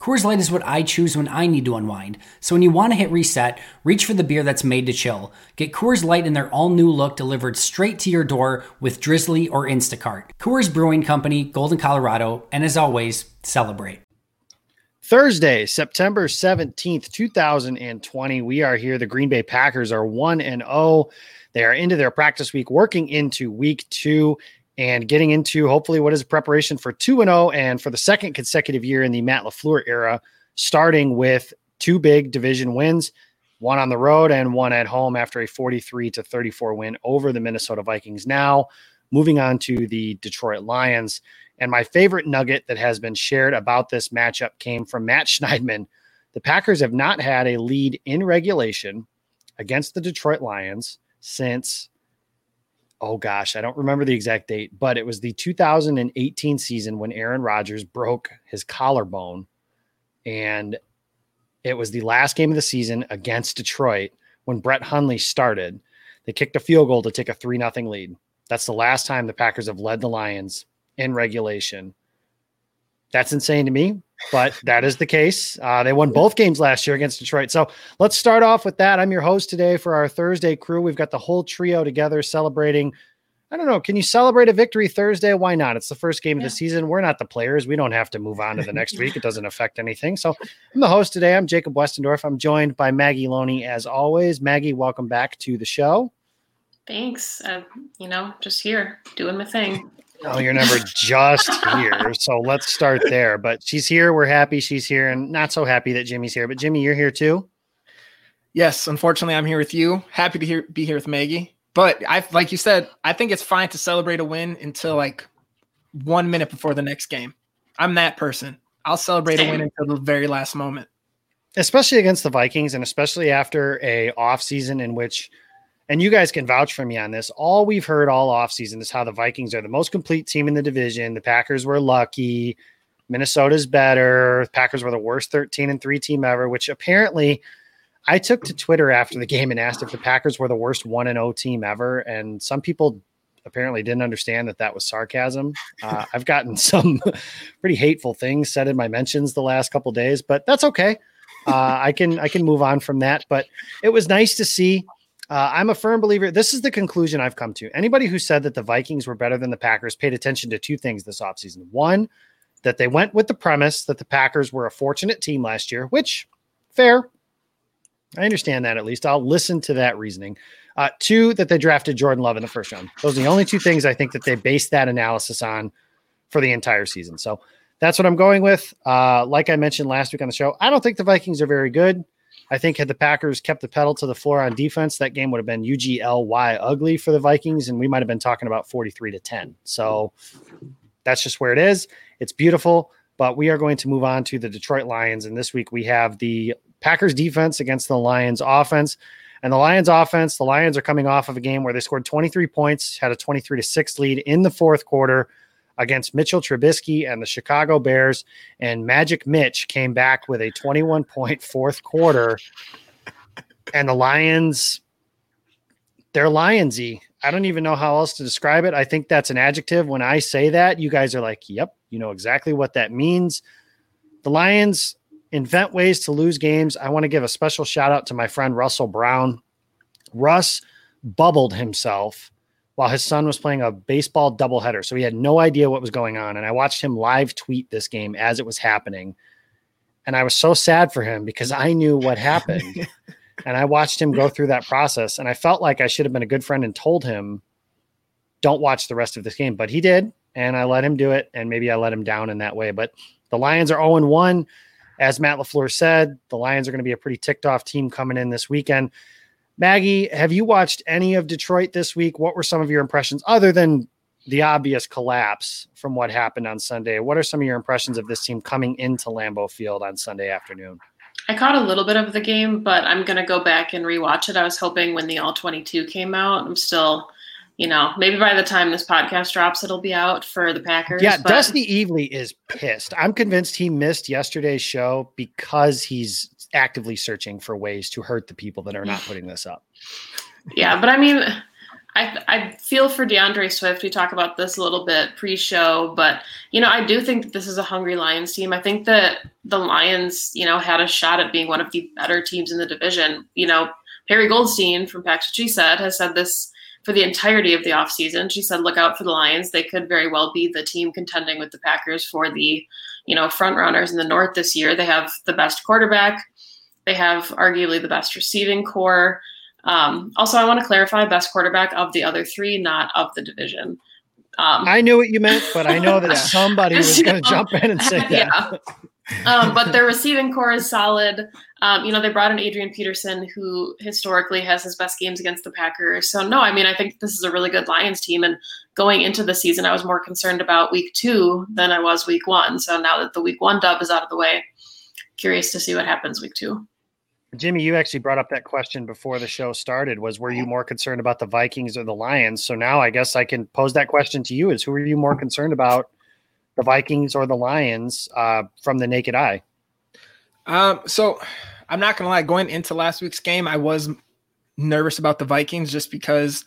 Coors Light is what I choose when I need to unwind. So when you want to hit reset, reach for the beer that's made to chill. Get Coors Light in their all new look delivered straight to your door with Drizzly or Instacart. Coors Brewing Company, Golden, Colorado, and as always, celebrate. Thursday, September 17th, 2020. We are here. The Green Bay Packers are 1 and 0. They are into their practice week, working into week two and getting into hopefully what is preparation for 2 and 0 and for the second consecutive year in the Matt LaFleur era, starting with two big division wins, one on the road and one at home after a 43 to 34 win over the Minnesota Vikings. Now, moving on to the Detroit Lions. And my favorite nugget that has been shared about this matchup came from Matt Schneidman. The Packers have not had a lead in regulation against the Detroit Lions since oh gosh, I don't remember the exact date, but it was the 2018 season when Aaron Rodgers broke his collarbone. And it was the last game of the season against Detroit when Brett Hundley started. They kicked a field goal to take a 3 0 lead. That's the last time the Packers have led the Lions in regulation. That's insane to me, but that is the case. Uh, they won both games last year against Detroit. So let's start off with that. I'm your host today for our Thursday crew. We've got the whole trio together celebrating. I don't know. Can you celebrate a victory Thursday? Why not? It's the first game yeah. of the season. We're not the players. We don't have to move on to the next week. It doesn't affect anything. So I'm the host today. I'm Jacob Westendorf. I'm joined by Maggie Loney as always. Maggie, welcome back to the show. Thanks. Uh, you know, just here doing my thing. Oh, you're never just here. So let's start there. But she's here. We're happy she's here, and not so happy that Jimmy's here. But Jimmy, you're here too. Yes, unfortunately, I'm here with you. Happy to hear, be here with Maggie. But I, like you said, I think it's fine to celebrate a win until like one minute before the next game. I'm that person. I'll celebrate Same. a win until the very last moment. Especially against the Vikings, and especially after a off season in which and you guys can vouch for me on this. All we've heard all offseason is how the Vikings are the most complete team in the division. The Packers were lucky. Minnesota's better. The Packers were the worst 13 and 3 team ever, which apparently I took to Twitter after the game and asked if the Packers were the worst 1 and 0 team ever. And some people apparently didn't understand that that was sarcasm. Uh, I've gotten some pretty hateful things said in my mentions the last couple days, but that's okay. Uh, I can I can move on from that. But it was nice to see uh, I'm a firm believer. This is the conclusion I've come to. Anybody who said that the Vikings were better than the Packers paid attention to two things this offseason. One, that they went with the premise that the Packers were a fortunate team last year, which fair. I understand that at least. I'll listen to that reasoning. Uh, two, that they drafted Jordan Love in the first round. Those are the only two things I think that they based that analysis on for the entire season. So that's what I'm going with. Uh, like I mentioned last week on the show, I don't think the Vikings are very good. I think had the Packers kept the pedal to the floor on defense, that game would have been UGLY ugly for the Vikings, and we might have been talking about 43 to 10. So that's just where it is. It's beautiful, but we are going to move on to the Detroit Lions. And this week we have the Packers defense against the Lions offense. And the Lions offense, the Lions are coming off of a game where they scored 23 points, had a 23 to 6 lead in the fourth quarter against Mitchell Trubisky and the Chicago Bears. And Magic Mitch came back with a 21 point fourth quarter. And the Lions, they're Lionsy. I don't even know how else to describe it. I think that's an adjective. When I say that, you guys are like, yep, you know exactly what that means. The Lions invent ways to lose games. I want to give a special shout out to my friend Russell Brown. Russ bubbled himself while his son was playing a baseball doubleheader. So he had no idea what was going on. And I watched him live tweet this game as it was happening. And I was so sad for him because I knew what happened. and I watched him go through that process. And I felt like I should have been a good friend and told him, don't watch the rest of this game. But he did. And I let him do it. And maybe I let him down in that way. But the Lions are 0 1. As Matt LaFleur said, the Lions are going to be a pretty ticked off team coming in this weekend. Maggie, have you watched any of Detroit this week? What were some of your impressions other than the obvious collapse from what happened on Sunday? What are some of your impressions of this team coming into Lambeau Field on Sunday afternoon? I caught a little bit of the game, but I'm going to go back and rewatch it. I was hoping when the All 22 came out, I'm still, you know, maybe by the time this podcast drops, it'll be out for the Packers. Yeah, but... Dusty Evely is pissed. I'm convinced he missed yesterday's show because he's actively searching for ways to hurt the people that are not putting this up. Yeah, but I mean, I I feel for DeAndre Swift. We talk about this a little bit pre-show, but you know, I do think that this is a hungry Lions team. I think that the Lions, you know, had a shot at being one of the better teams in the division. You know, Perry Goldstein from What She Said has said this for the entirety of the offseason. She said, look out for the Lions. They could very well be the team contending with the Packers for the, you know, front runners in the North this year. They have the best quarterback. They have arguably the best receiving corps. Um, also, I want to clarify best quarterback of the other three, not of the division. Um, I knew what you meant, but I know that somebody was going to jump in and say that. Yeah. um, but their receiving corps is solid. Um, you know, they brought in Adrian Peterson, who historically has his best games against the Packers. So, no, I mean, I think this is a really good Lions team. And going into the season, I was more concerned about week two than I was week one. So now that the week one dub is out of the way, curious to see what happens week two. Jimmy, you actually brought up that question before the show started. Was were you more concerned about the Vikings or the Lions? So now I guess I can pose that question to you: Is who are you more concerned about, the Vikings or the Lions, uh, from the naked eye? Um, so I'm not gonna lie. Going into last week's game, I was nervous about the Vikings just because,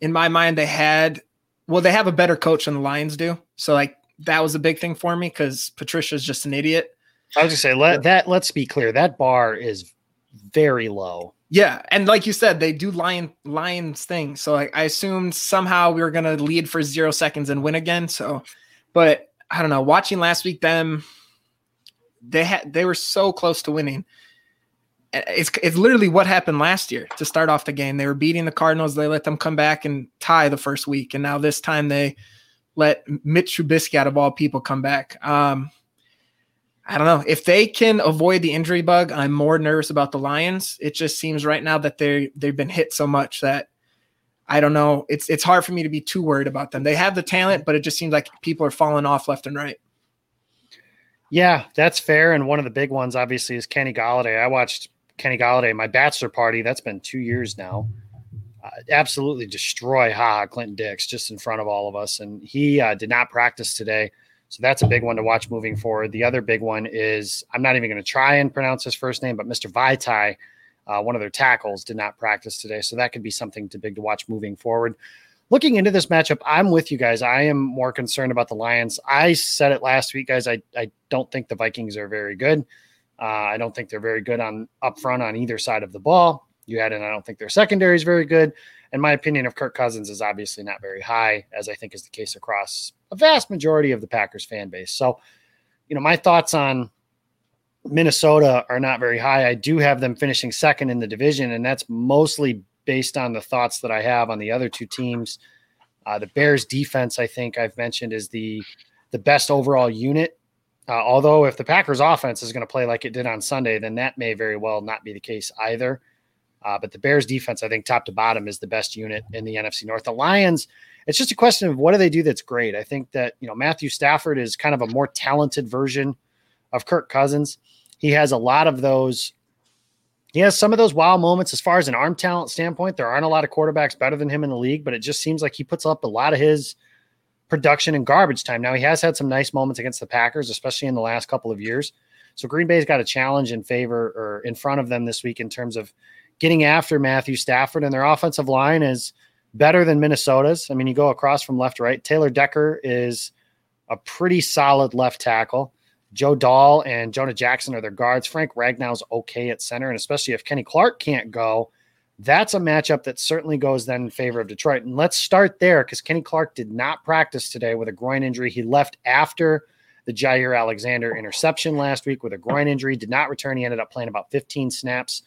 in my mind, they had well, they have a better coach than the Lions do. So like that was a big thing for me because Patricia's just an idiot. I was gonna say let that let's be clear. That bar is very low. Yeah, and like you said, they do lion lions thing. So like, I assumed somehow we were gonna lead for zero seconds and win again. So, but I don't know. Watching last week, them they had they were so close to winning. It's it's literally what happened last year to start off the game. They were beating the Cardinals. They let them come back and tie the first week, and now this time they let Mitch Trubisky out of all people come back. Um, I don't know if they can avoid the injury bug. I'm more nervous about the Lions. It just seems right now that they they've been hit so much that I don't know. It's it's hard for me to be too worried about them. They have the talent, but it just seems like people are falling off left and right. Yeah, that's fair. And one of the big ones, obviously, is Kenny Golladay. I watched Kenny Golladay, my bachelor party. That's been two years now. Uh, absolutely destroy Ha Clinton Dix just in front of all of us, and he uh, did not practice today. So that's a big one to watch moving forward. The other big one is I'm not even going to try and pronounce his first name, but Mr. Vaitai, uh, one of their tackles, did not practice today. So that could be something to big to watch moving forward. Looking into this matchup, I'm with you guys. I am more concerned about the Lions. I said it last week, guys. I, I don't think the Vikings are very good. Uh, I don't think they're very good on up front on either side of the ball. You had, and I don't think their secondary is very good. And my opinion of Kirk Cousins is obviously not very high, as I think is the case across a vast majority of the Packers fan base. So, you know, my thoughts on Minnesota are not very high. I do have them finishing second in the division, and that's mostly based on the thoughts that I have on the other two teams. Uh, the Bears defense, I think I've mentioned, is the the best overall unit Uh, although, if the Packers offense is going to play like it did on Sunday, then that may very well not be the case either. Uh, but the Bears defense, I think, top to bottom, is the best unit in the NFC North. The Lions, it's just a question of what do they do that's great. I think that you know Matthew Stafford is kind of a more talented version of Kirk Cousins. He has a lot of those. He has some of those wow moments as far as an arm talent standpoint. There aren't a lot of quarterbacks better than him in the league, but it just seems like he puts up a lot of his production in garbage time. Now he has had some nice moments against the Packers, especially in the last couple of years. So Green Bay's got a challenge in favor or in front of them this week in terms of getting after Matthew Stafford, and their offensive line is better than Minnesota's. I mean, you go across from left to right. Taylor Decker is a pretty solid left tackle. Joe Dahl and Jonah Jackson are their guards. Frank Ragnow's okay at center, and especially if Kenny Clark can't go, that's a matchup that certainly goes then in favor of Detroit. And let's start there because Kenny Clark did not practice today with a groin injury. He left after the Jaire Alexander interception last week with a groin injury, did not return. He ended up playing about 15 snaps.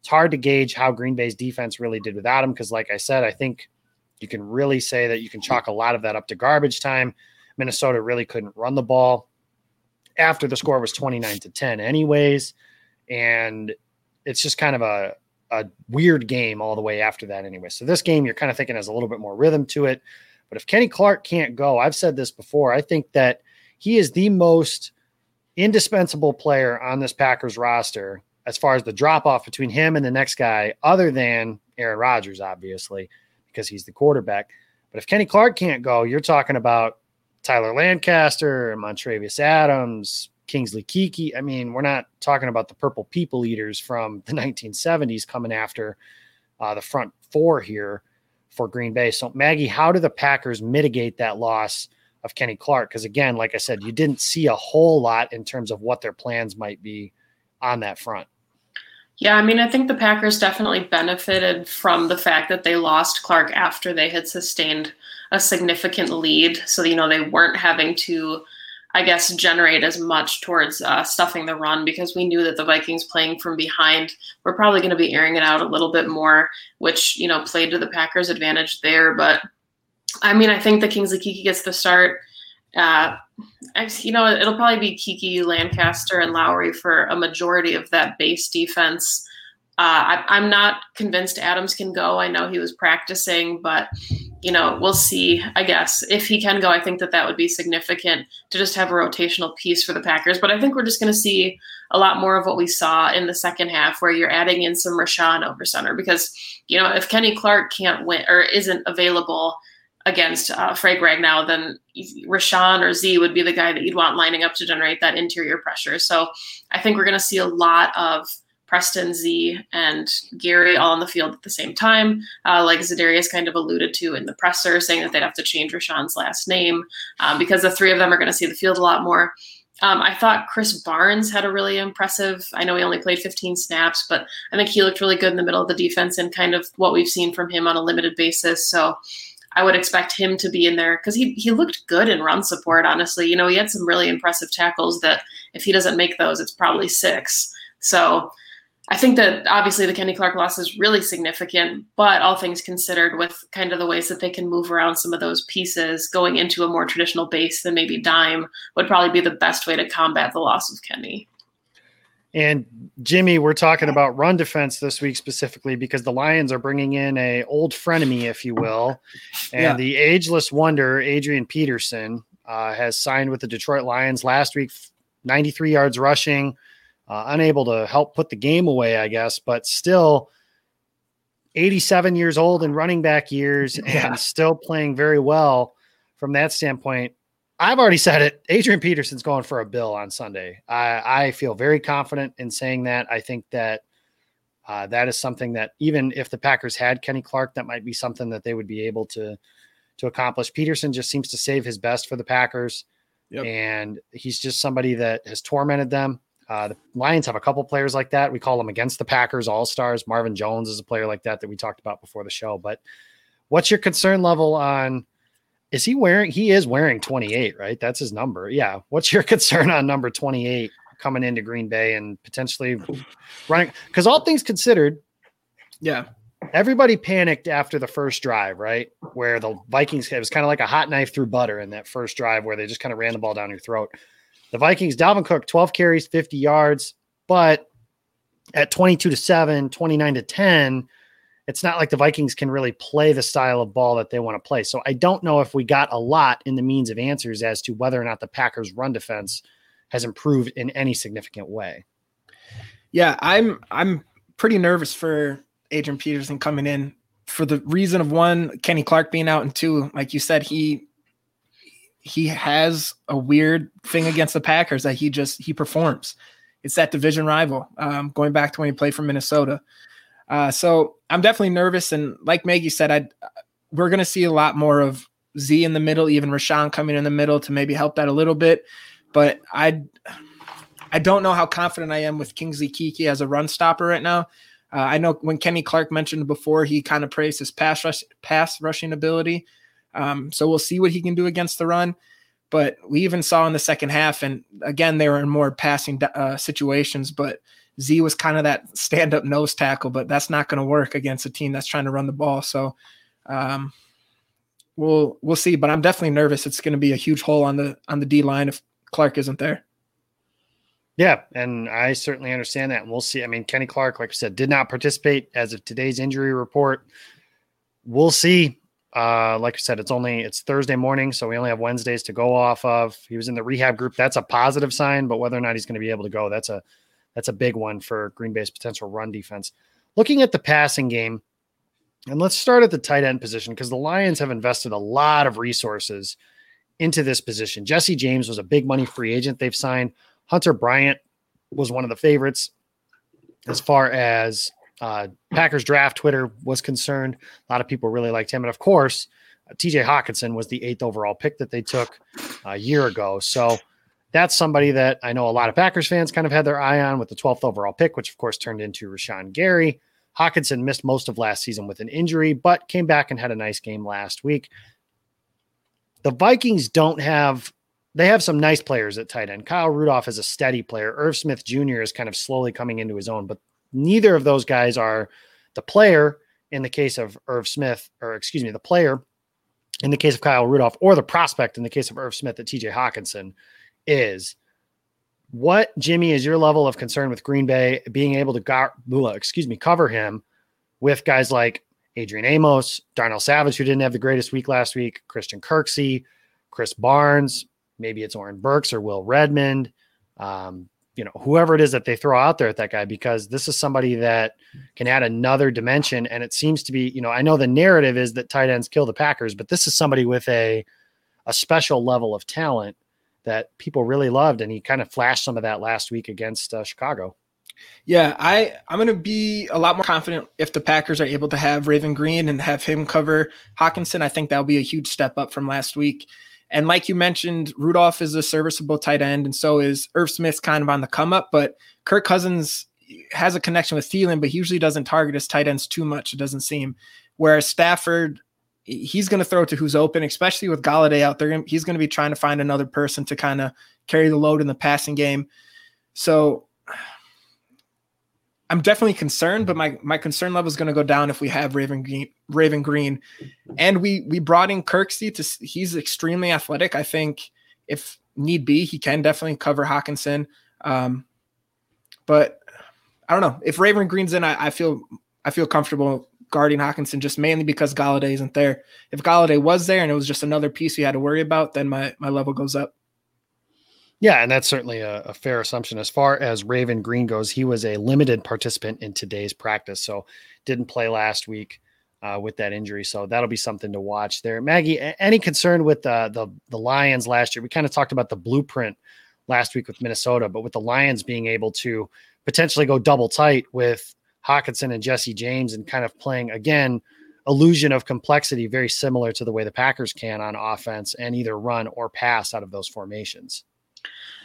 It's hard to gauge how Green Bay's defense really did without him because, like I said, I think you can really say that you can chalk a lot of that up to garbage time. Minnesota really couldn't run the ball after the score was 29 to 10, anyways. And it's just kind of a a weird game all the way after that anyway. So this game you're kind of thinking has a little bit more rhythm to it. But if Kenny Clark can't go, I've said this before, I think that he is the most indispensable player on this Packers roster as far as the drop off between him and the next guy, other than Aaron Rodgers, obviously, because he's the quarterback. But if Kenny Clark can't go, you're talking about Tyler Lancaster, Montravius Adams, Kingsley Keke. I mean, we're not talking about the purple people eaters from the 1970s coming after uh, the front four here for Green Bay. So, Maggie, how do the Packers mitigate that loss of Kenny Clark? Because, again, like I said, you didn't see a whole lot in terms of what their plans might be on that front. Yeah, I mean, I think the Packers definitely benefited from the fact that they lost Clark after they had sustained a significant lead. So, you know, they weren't having to I guess, generate as much towards uh, stuffing the run because we knew that the Vikings playing from behind were probably going to be airing it out a little bit more, which, you know, played to the Packers' advantage there. But I mean, I think the Kingsley Keke gets the start. Uh, you know, it'll probably be Keke Lancaster, and Lowry for a majority of that base defense. Uh, I, am not convinced Adams can go. I know he was practicing, but you know, we'll see. I guess if he can go, I think that that would be significant to just have a rotational piece for the Packers. But I think we're just going to see a lot more of what we saw in the second half, where you're adding in some Rashan over center because you know if Kenny Clark can't win or isn't available against uh, Frank Ragnow, then Rashan or Z would be the guy that you'd want lining up to generate that interior pressure. So I think we're going to see a lot of Preston, Z, and Gary all on the field at the same time, uh, like Za'Darius kind of alluded to in the presser, saying that they'd have to change Rashan's last name um, because the three of them are going to see the field a lot more. Um, I thought Krys Barnes had a really impressive. I know he only played 15 snaps, but I think he looked really good in the middle of the defense and kind of what we've seen from him on a limited basis. So I would expect him to be in there because he he looked good in run support. Honestly, you know, he had some really impressive tackles that if he doesn't make those, it's probably six. So I think that obviously the Kenny Clark loss is really significant, but all things considered, with kind of the ways that they can move around some of those pieces, going into a more traditional base than maybe dime would probably be the best way to combat the loss of Kenny. And Jimmy, we're talking about run defense this week specifically because the Lions are bringing in a old frenemy, if you will, and yeah. the ageless wonder Adrian Peterson uh, has signed with the Detroit Lions last week, 93 yards rushing uh, unable to help put the game away, I guess, but still 87 years old in running back years yeah. and still playing very well from that standpoint. I've already said it. Adrian Peterson's going for a bill on Sunday. I, I feel very confident in saying that. I think that uh, that is something that even if the Packers had Kenny Clark, that might be something that they would be able to to accomplish. Peterson just seems to save his best for the Packers, yep. and he's just somebody that has tormented them. Uh, the Lions have a couple players like that. We call them against the Packers All Stars. Marvin Jones is a player like that that we talked about before the show. But what's your concern level on? Is he wearing? He is wearing 28, right? That's his number. Yeah. What's your concern on number 28 coming into Green Bay and potentially running? Because all things considered, yeah, everybody panicked after the first drive, right? Where the Vikings it was kind of like a hot knife through butter in that first drive where they just kind of ran the ball down your throat. The Vikings, Dalvin Cook, 12 carries, 50 yards, but at 22 to 7, 29 to 10, it's not like the Vikings can really play the style of ball that they want to play. So I don't know if we got a lot in the means of answers as to whether or not the Packers' run defense has improved in any significant way. Yeah, I'm I'm pretty nervous for Adrian Peterson coming in for the reason of one, Kenny Clark being out, and two, like you said, he he has a weird thing against the Packers that he just he performs. It's that division rival. Um, going back to when he played for Minnesota. Uh, so I'm definitely nervous, and like Maggie said, I we're going to see a lot more of Z in the middle, even Rashan coming in the middle to maybe help that a little bit. But I I don't know how confident I am with Kingsley Keke as a run stopper right now. Uh, I know when Kenny Clark mentioned before, he kind of praised his pass rush, pass rushing ability. Um, so we'll see what he can do against the run. But we even saw in the second half, and again, they were in more passing uh, situations. But Z was kind of that stand up nose tackle, but that's not going to work against a team that's trying to run the ball. So um, we'll we'll see. But I'm definitely nervous. It's going to be a huge hole on the on the D line if Clark isn't there. Yeah, and I certainly understand that. And we'll see. I mean, Kenny Clark, like I said, did not participate as of today's injury report. We'll see. Uh, like I said, it's only it's Thursday morning, so we only have Wednesdays to go off of. He was in the rehab group. That's a positive sign, but whether or not he's going to be able to go, that's a that's a big one for Green Bay's potential run defense. Looking at the passing game, and let's start at the tight end position because the Lions have invested a lot of resources into this position. Jesse James was a big money free agent they've signed. Hunter Bryant was one of the favorites as far as uh, Packers draft Twitter was concerned. A lot of people really liked him. And of course, uh, TJ Hockenson was the eighth overall pick that they took a year ago. So that's somebody that I know a lot of Packers fans kind of had their eye on with the 12th overall pick, which of course turned into Rashan Gary. Hockenson missed most of last season with an injury, but came back and had a nice game last week. The Vikings don't have they have some nice players at tight end. Kyle Rudolph is a steady player. Irv Smith Jr. is kind of slowly coming into his own, but neither of those guys are the player in the case of Irv Smith, or excuse me, the player in the case of Kyle Rudolph, or the prospect in the case of Irv Smith that TJ Hockenson is. What Jimmy is your level of concern with Green Bay being able to gar- excuse me cover him with guys like Adrian Amos, Darnell Savage, who didn't have the greatest week last week, Christian Kirksey, Krys Barnes, maybe it's Oren Burks or Will Redmond, um, you know, whoever it is that they throw out there at that guy, because this is somebody that can add another dimension. And it seems to be, you know, I know the narrative is that tight ends kill the Packers, but this is somebody with a a special level of talent that people really loved, and he kind of flashed some of that last week against uh, Chicago. Yeah, I I'm going to be a lot more confident if the Packers are able to have Raven Greene and have him cover Hockenson. I think that'll be a huge step up from last week. And like you mentioned, Rudolph is a serviceable tight end, and so is Irv Smith kind of on the come up. But Kirk Cousins has a connection with Thielen, but he usually doesn't target his tight ends too much, it doesn't seem. Whereas Stafford, he's going to throw to who's open, especially with Golladay out there. He's going to be trying to find another person to kind of carry the load in the passing game. So I'm definitely concerned, but my my concern level is going to go down if we have Raven Greene, Raven Greene, and we we brought in Kirksey to he's extremely athletic. I think if need be, he can definitely cover Hockenson. Um, but I don't know if Raven Greene's in. I, I feel I feel comfortable guarding Hockenson just mainly because Golladay isn't there. If Golladay was there and it was just another piece you had to worry about, then my my level goes up. Yeah, and that's certainly a, a, fair assumption. As far as Raven Greene goes, he was a limited participant in today's practice, so didn't play last week uh, with that injury. So that'll be something to watch there. Maggie, any concern with uh, the the Lions last year? We kind of talked about the blueprint last week with Minnesota, but with the Lions being able to potentially go double tight with Hockenson and Jesse James, and kind of playing again illusion of complexity, very similar to the way the Packers can on offense and either run or pass out of those formations.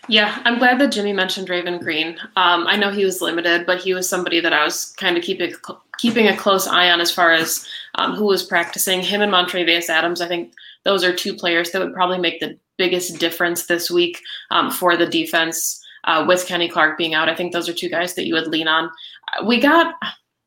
Yeah, I'm glad that Jimmy mentioned Raven Greene. Um, I know he was limited, but he was somebody that I was kind of keeping keeping a close eye on as far as um, who was practicing. Him and Montravius Adams, I think those are two players that would probably make the biggest difference this week um, for the defense. Uh, with Kenny Clark being out, I think those are two guys that you would lean on. We got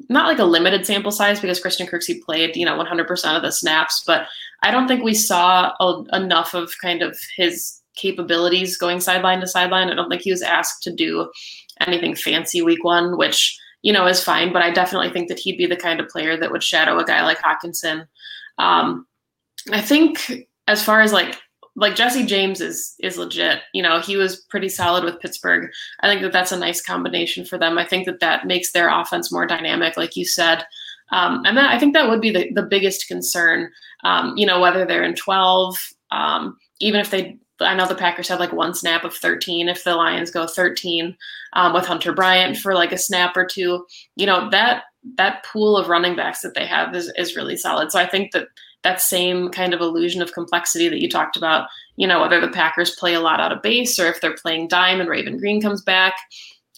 not like a limited sample size because Christian Kirksey played, you know, 100% of the snaps, but I don't think we saw a, enough of kind of his capabilities going sideline to sideline. I don't think he was asked to do anything fancy week one, which you know is fine. But I definitely think that he'd be the kind of player that would shadow a guy like Hockenson. Um, I think as far as like like Jesse James is is legit. You know, he was pretty solid with Pittsburgh. I think that that's a nice combination for them. I think that that makes their offense more dynamic, like you said. Um, and that, I think that would be the, the biggest concern. Um, you know, whether they're in 12, um, even if they, I know the Packers have like one snap of 13. If the Lions go 13 um, with Hunter Bryant for like a snap or two, you know that that pool of running backs that they have is is really solid. So I think that that same kind of illusion of complexity that you talked about, you know, whether the Packers play a lot out of base or if they're playing dime and Raven Greene comes back,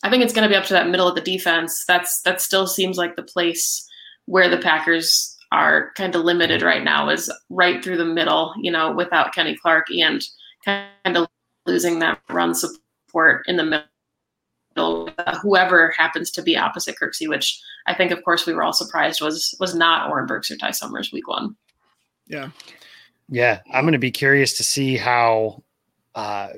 I think it's going to be up to that middle of the defense. That's that still seems like the place where the Packers are kind of limited right now is right through the middle, you know, without Kenny Clark and kind of losing that run support in the middle. Uh, whoever happens to be opposite Kirksey, which I think, of course, we were all surprised was was not Oren Burks or Ty Summers week one. Yeah. Yeah. I'm going to be curious to see how, uh,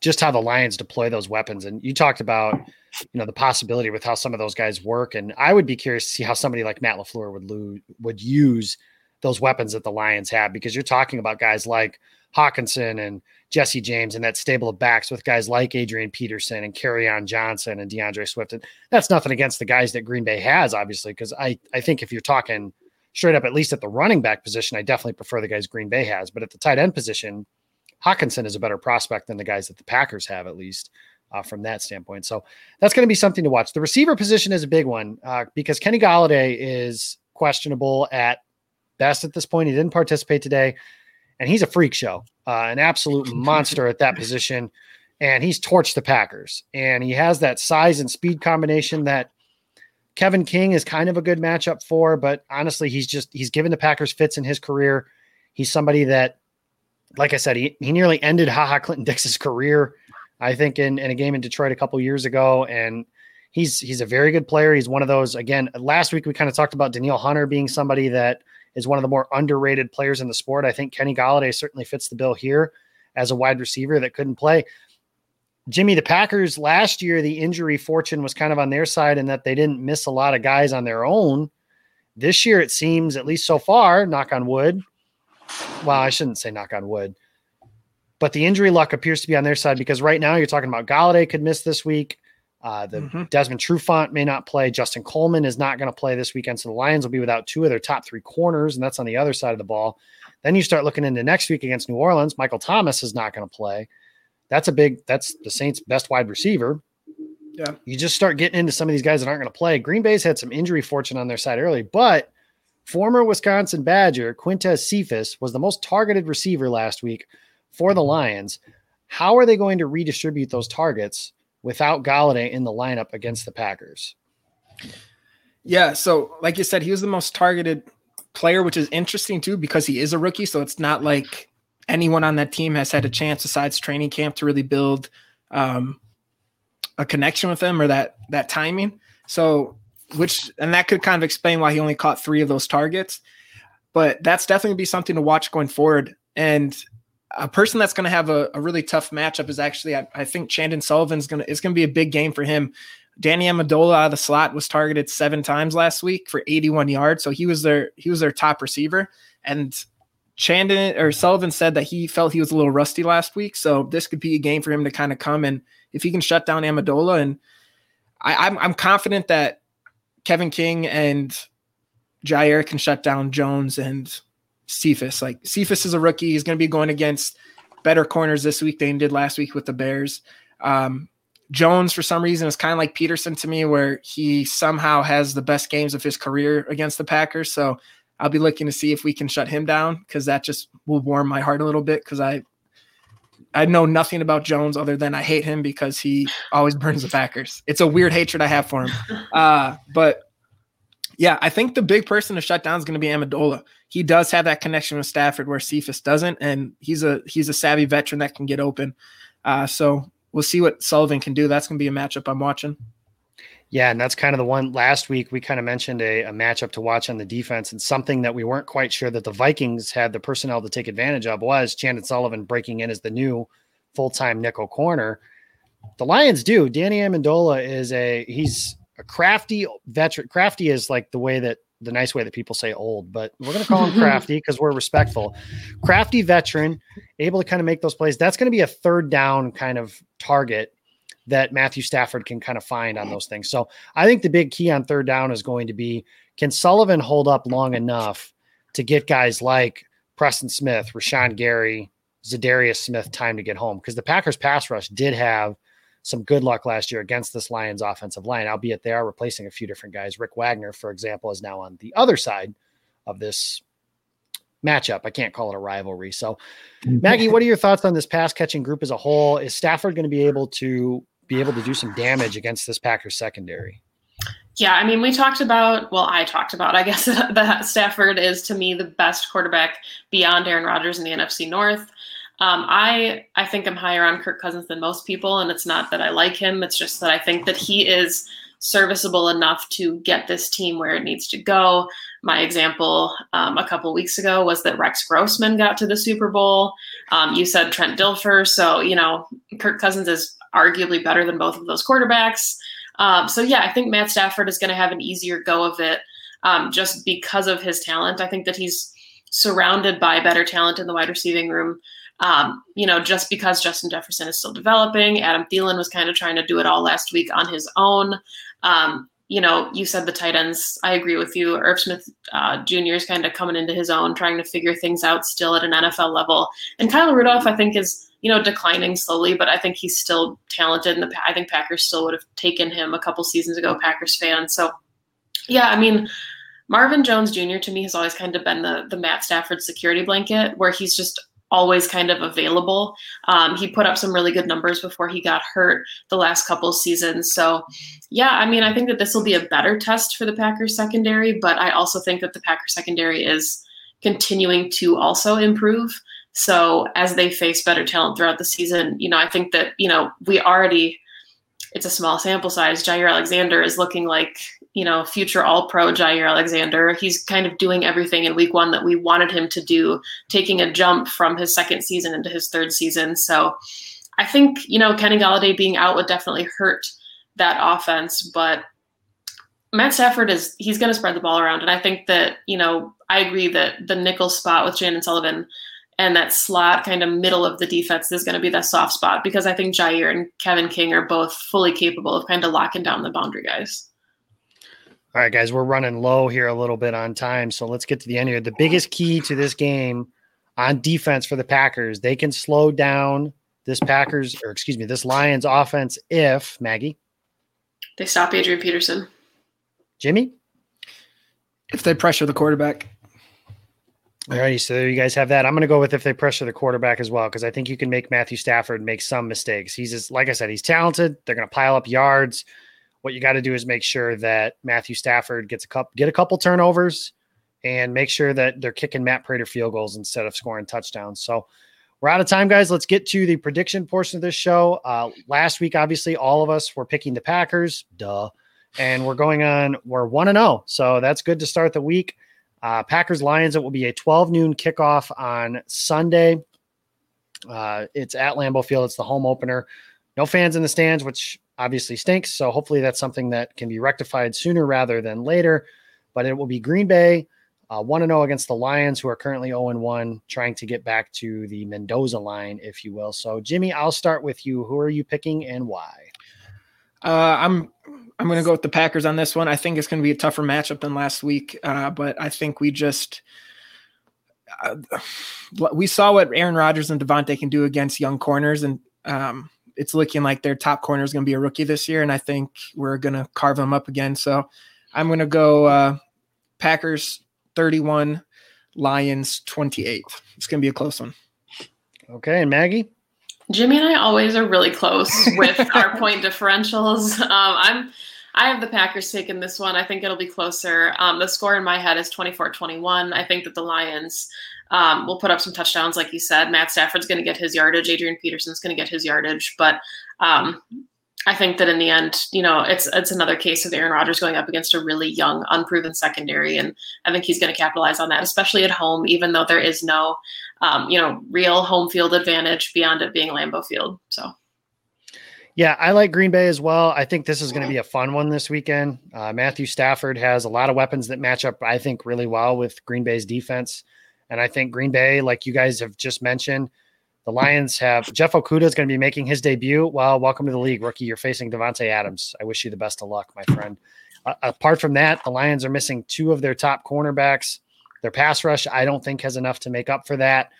just how the Lions deploy those weapons. And you talked about, you know, the possibility with how some of those guys work. And I would be curious to see how somebody like Matt LaFleur would lose, would use those weapons that the Lions have, because you're talking about guys like Hockenson and Jesse James and that stable of backs with guys like Adrian Peterson and Kerryon Johnson and DeAndre Swift. And that's nothing against the guys that Green Bay has, obviously, because I, I think if you're talking – straight up, at least at the running back position, I definitely prefer the guys Green Bay has. But at the tight end position, Hockenson is a better prospect than the guys that the Packers have, at least uh, from that standpoint. So that's going to be something to watch. The receiver position is a big one uh, because Kenny Golladay is questionable at best at this point. He didn't participate today, and he's a freak show, uh, an absolute monster at that position. And he's torched the Packers. And he has that size and speed combination that Kevin King is kind of a good matchup for, but honestly, he's just he's given the Packers fits in his career. He's somebody that, like I said, he, he nearly ended Ha Ha Clinton Dix's career, I think, in, in a game in Detroit a couple years ago. And he's he's a very good player. He's one of those again, last week we kind of talked about Danielle Hunter being somebody that is one of the more underrated players in the sport. I think Kenny Golladay certainly fits the bill here as a wide receiver that couldn't play. Jimmy, the Packers last year, the injury fortune was kind of on their side in that they didn't miss a lot of guys on their own. This year, it seems, at least so far, knock on wood. Well, I shouldn't say knock on wood, but the injury luck appears to be on their side because right now you're talking about Golladay could miss this week. Uh, the mm-hmm. Desmond Trufant may not play. Justin Coleman is not going to play this weekend. So the Lions will be without two of their top three corners, and that's on the other side of the ball. Then you start looking into next week against New Orleans. Michael Thomas is not going to play that's a big that's the Saints' best wide receiver. Yeah. You just start getting into some of these guys that aren't going to play. Green Bay's had some injury fortune on their side early, but former Wisconsin Badger Quintez Cephus was the most targeted receiver last week for the Lions. How are they going to redistribute those targets without Golladay in the lineup against the Packers? Yeah, so like you said, he was the most targeted player, which is interesting too because he is a rookie. So it's not like anyone on that team has had a chance besides training camp to really build um, a connection with them or that that timing. So, which and that could kind of explain why he only caught three of those targets. But that's definitely be something to watch going forward. And a person that's going to have a, a, really tough matchup is actually I, I think Chandon Sullivan's going to it's going to be a big game for him. Danny Amendola out of the slot was targeted seven times last week for 81 yards, so he was their he was their top receiver. And Chandon or Sullivan said that he felt he was a little rusty last week, so this could be a game for him to kind of come and if he can shut down Amendola, and I, I'm I'm confident that Kevin King and Jaire can shut down Jones and Cephus. Like Cephus is a rookie, he's going to be going against better corners this week than he did last week with the Bears. Um, Jones, for some reason, is kind of like Peterson to me, where he somehow has the best games of his career against the Packers. So I'll be looking to see if we can shut him down because that just will warm my heart a little bit because I I know nothing about Jones other than I hate him because he always burns the Packers. It's a weird hatred I have for him. Uh, but yeah, I think the big person to shut down is going to be Amendola. He does have that connection with Stafford where Cephus doesn't, and he's a he's a savvy veteran that can get open. Uh, so we'll see what Sullivan can do. That's going to be a matchup I'm watching. Yeah, and that's kind of the one last week we kind of mentioned a, a matchup to watch on the defense, and something that we weren't quite sure that the Vikings had the personnel to take advantage of was Chandon Sullivan breaking in as the new full time nickel corner. The Lions do. Danny Amendola is a he's a crafty veteran. Crafty is like the way that the nice way that people say old, but we're going to call him crafty because we're respectful. Crafty veteran, able to kind of make those plays. That's going to be a third down kind of target that Matthew Stafford can kind of find on those things. So I think the big key on third down is going to be can Sullivan hold up long enough to get guys like Preston Smith, Rashan Gary, Za'Darius Smith time to get home? Because the Packers pass rush did have some good luck last year against this Lions offensive line, albeit they are replacing a few different guys. Rick Wagner, for example, is now on the other side of this matchup. I can't call it a rivalry. So, Maggie, what are your thoughts on this pass catching group as a whole? Is Stafford going to be able to be able to do some damage against this Packers secondary? Yeah, I mean, we talked about, well, I talked about, I guess, that Stafford is to me the best quarterback beyond Aaron Rodgers in the NFC North. Um, I I think I'm higher on Kirk Cousins than most people, and it's not that I like him. It's just that I think that he is serviceable enough to get this team where it needs to go. My example um, a couple weeks ago was that Rex Grossman got to the Super Bowl. Um, you said Trent Dilfer, so you know Kirk Cousins is arguably better than both of those quarterbacks. Um, so yeah, I think Matt Stafford is going to have an easier go of it um, just because of his talent. I think that he's surrounded by better talent in the wide receiving room um, you know, just because Justin Jefferson is still developing, Adam Thielen was kind of trying to do it all last week on his own. Um, you know, you said the tight ends. I agree with you. Irv Smith uh, Jr. is kind of coming into his own, trying to figure things out still at an NFL level. And Kyle Rudolph, I think, is you know declining slowly, but I think he's still talented. And the I think Packers still would have taken him a couple seasons ago. Packers fan. So, yeah, I mean, Marvin Jones Jr. to me has always kind of been the the Matt Stafford security blanket, where he's just always kind of available. Um, he put up some really good numbers before he got hurt the last couple seasons. So, yeah, I mean, I think that this will be a better test for the Packers secondary, but I also think that the Packers secondary is continuing to also improve. So, as they face better talent throughout the season, you know, I think that, you know, we already, it's a small sample size. Jaire Alexander is looking like you know, future all pro Jaire Alexander. He's kind of doing everything in week one that we wanted him to do, taking a jump from his second season into his third season. So I think, you know, Kenny Golladay being out would definitely hurt that offense, but Matt Stafford is he's going to spread the ball around, and I think that you know I agree that the nickel spot with Chandon Sullivan and that slot kind of middle of the defense is going to be that soft spot because I think Jaire and Kevin King are both fully capable of kind of locking down the boundary guys. All right, guys, we're running low here a little bit on time. So let's get to the end here. The biggest key to this game on defense for the Packers, they can slow down this Packers, or excuse me, this Lions offense if, Maggie, they stop Adrian Peterson. Jimmy? If they pressure the quarterback. All righty, so there you guys have that. I'm going to go with if they pressure the quarterback as well, because I think you can make Matthew Stafford make some mistakes. He's just, like I said, he's talented. They're going to pile up yards. What you got to do is make sure that Matthew Stafford gets a couple, get a couple turnovers, and make sure that they're kicking Matt Prater field goals instead of scoring touchdowns. So we're out of time, guys. Let's get to the prediction portion of this show. Uh, last week, obviously, all of us were picking the Packers. Duh. And we're going on, we're 1 and 0. So that's good to start the week. Uh, Packers Lions, it will be a 12 noon kickoff on Sunday. Uh, it's at Lambeau Field. It's the home opener. No fans in the stands, which obviously stinks. So hopefully that's something that can be rectified sooner rather than later. But it will be Green Bay one 1 0 against the Lions, who are currently 0 1, trying to get back to the Mendoza line, if you will. So, Jimmy, I'll start with you. Who are you picking and why? Uh, I'm I'm going to go with the Packers on this one. I think it's going to be a tougher matchup than last week, uh, but I think we just uh, we saw what Aaron Rodgers and Davante can do against young corners, and um, it's looking like their top corner is going to be a rookie this year, and I think we're going to carve them up again. So I'm going to go uh, Packers 31, Lions 28. It's going to be a close one. Okay, and Maggie. Jimmy and I always are really close with our point differentials. Um, I'm I have the Packers taking this one. I think it'll be closer. Um, the score in my head is 24-21. I think that the Lions um, we'll put up some touchdowns, like you said. Matt Stafford's going to get his yardage. Adrian Peterson's going to get his yardage. But um, I think that in the end, you know, it's it's another case of Aaron Rodgers going up against a really young, unproven secondary, and I think he's going to capitalize on that, especially at home. Even though there is no, um, you know, real home field advantage beyond it being Lambeau Field. So. Yeah, I like Green Bay as well. I think this is going to be a fun one this weekend. Uh, Matthew Stafford has a lot of weapons that match up, I think, really well with Green Bay's defense. And I think Green Bay, like you guys have just mentioned, the Lions have Jeff Okudah is going to be making his debut. Well, welcome to the league, rookie. You're facing Davante Adams. I wish you the best of luck, my friend. Uh, apart from that, the Lions are missing two of their top cornerbacks. Their pass rush, I don't think, has enough to make up for that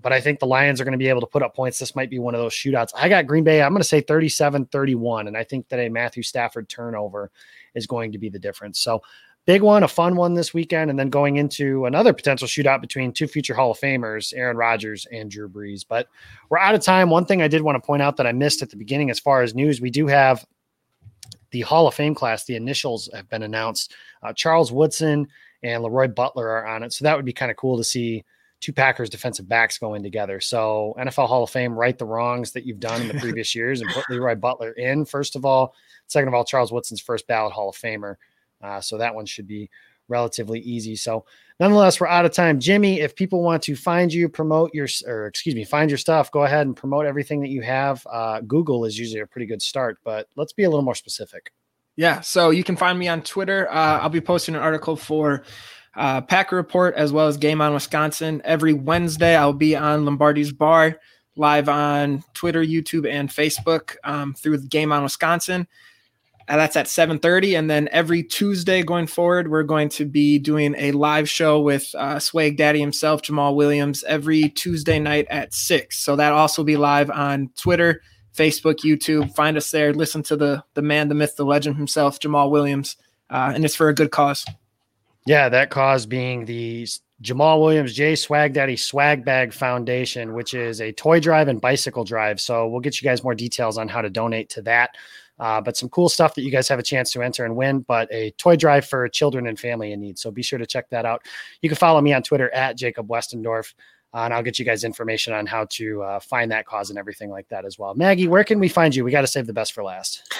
but I think the Lions are going to be able to put up points. This might be one of those shootouts. I got Green Bay. I'm going to say 37 31. And I think that a Matthew Stafford turnover is going to be the difference. So, big one, a fun one this weekend. And then going into another potential shootout between two future Hall of Famers, Aaron Rodgers and Drew Brees. But we're out of time. One thing I did want to point out that I missed at the beginning as far as news, we do have the Hall of Fame class. The initials have been announced. Uh, Charles Woodson and Leroy Butler are on it. So, that would be kind of cool to see two Packers defensive backs going together. So NFL Hall of Fame, right the wrongs that you've done in the previous years and put Leroy Butler in. First of all, second of all, Charles Woodson's first ballot Hall of Famer. Uh, so that one should be relatively easy. So nonetheless, we're out of time. Jimmy, if people want to find you, promote your, or excuse me, find your stuff, go ahead and promote everything that you have. Uh, Google is usually a pretty good start, but let's be a little more specific. Yeah. So you can find me on Twitter. Uh, I'll be posting an article for uh, Packer Report, as well as Game On Wisconsin. Every Wednesday, I'll be on Lombardi's Bar live on Twitter, YouTube, and Facebook um, through Game On Wisconsin. Uh, that's at 7.30 and then every tuesday going forward we're going to be doing a live show with uh, swag daddy himself jamaal williams every tuesday night at 6 so that also be live on twitter facebook youtube. Find us there. Listen to the the man the myth the legend himself jamaal williams. Uh, and it's for a good cause. Yeah, that cause being the Jamaal Williams J Swag Daddy Swag Bag Foundation, which is a toy drive and bicycle drive. So we'll get you guys more details on how to donate to that. Uh, but some cool stuff that you guys have a chance to enter and win, but a toy drive for children and family in need. So be sure to check that out. You can follow me on Twitter at Jacob Westendorf. Uh, and I'll get you guys information on how to uh, find that cause and everything like that as well. Maggie, where can we find you? We got to save the best for last.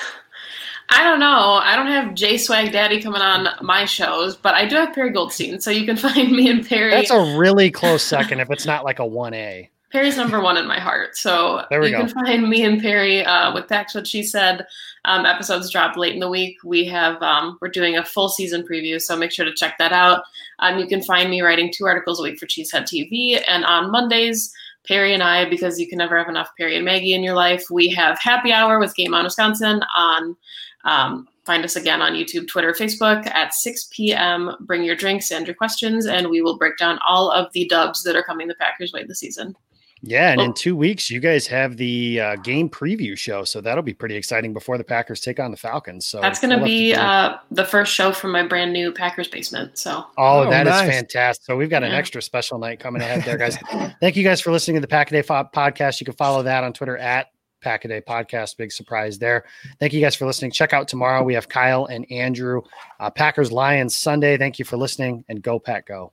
I don't know. I don't have J Swag Daddy coming on my shows, but I do have Perry Goldstein, so you can find me and Perry. That's a really close second if it's not like a one A. Perry's number one in my heart. So you go. can find me and Perry uh, with That's What She Said. Um, episodes drop late in the week. We have um, we're doing a full season preview, so make sure to check that out. Um, you can find me writing two articles a week for Cheesehead TV, and on Mondays, Perry and I, because you can never have enough Perry and Maggie in your life, we have happy hour with Game on Wisconsin on um, find us again on YouTube, Twitter, Facebook at 6 p.m. Bring your drinks and your questions, and we will break down all of the dubs that are coming the Packers' way this season. Yeah, and in two weeks, you guys have the uh, game preview show, so that'll be pretty exciting before the Packers take on the Falcons. So that's going to be uh, the first show from my brand new Packers basement. So oh, oh that nice. is fantastic! So we've got an extra special night coming ahead there, guys. Thank you guys for listening to the Pack a Day podcast. You can follow that on Twitter at Pack a Day podcast. Big surprise there. Thank you guys for listening. Check out tomorrow. We have Kyle and Andrew, uh, Packers Lions Sunday. Thank you for listening and go, Pack, go.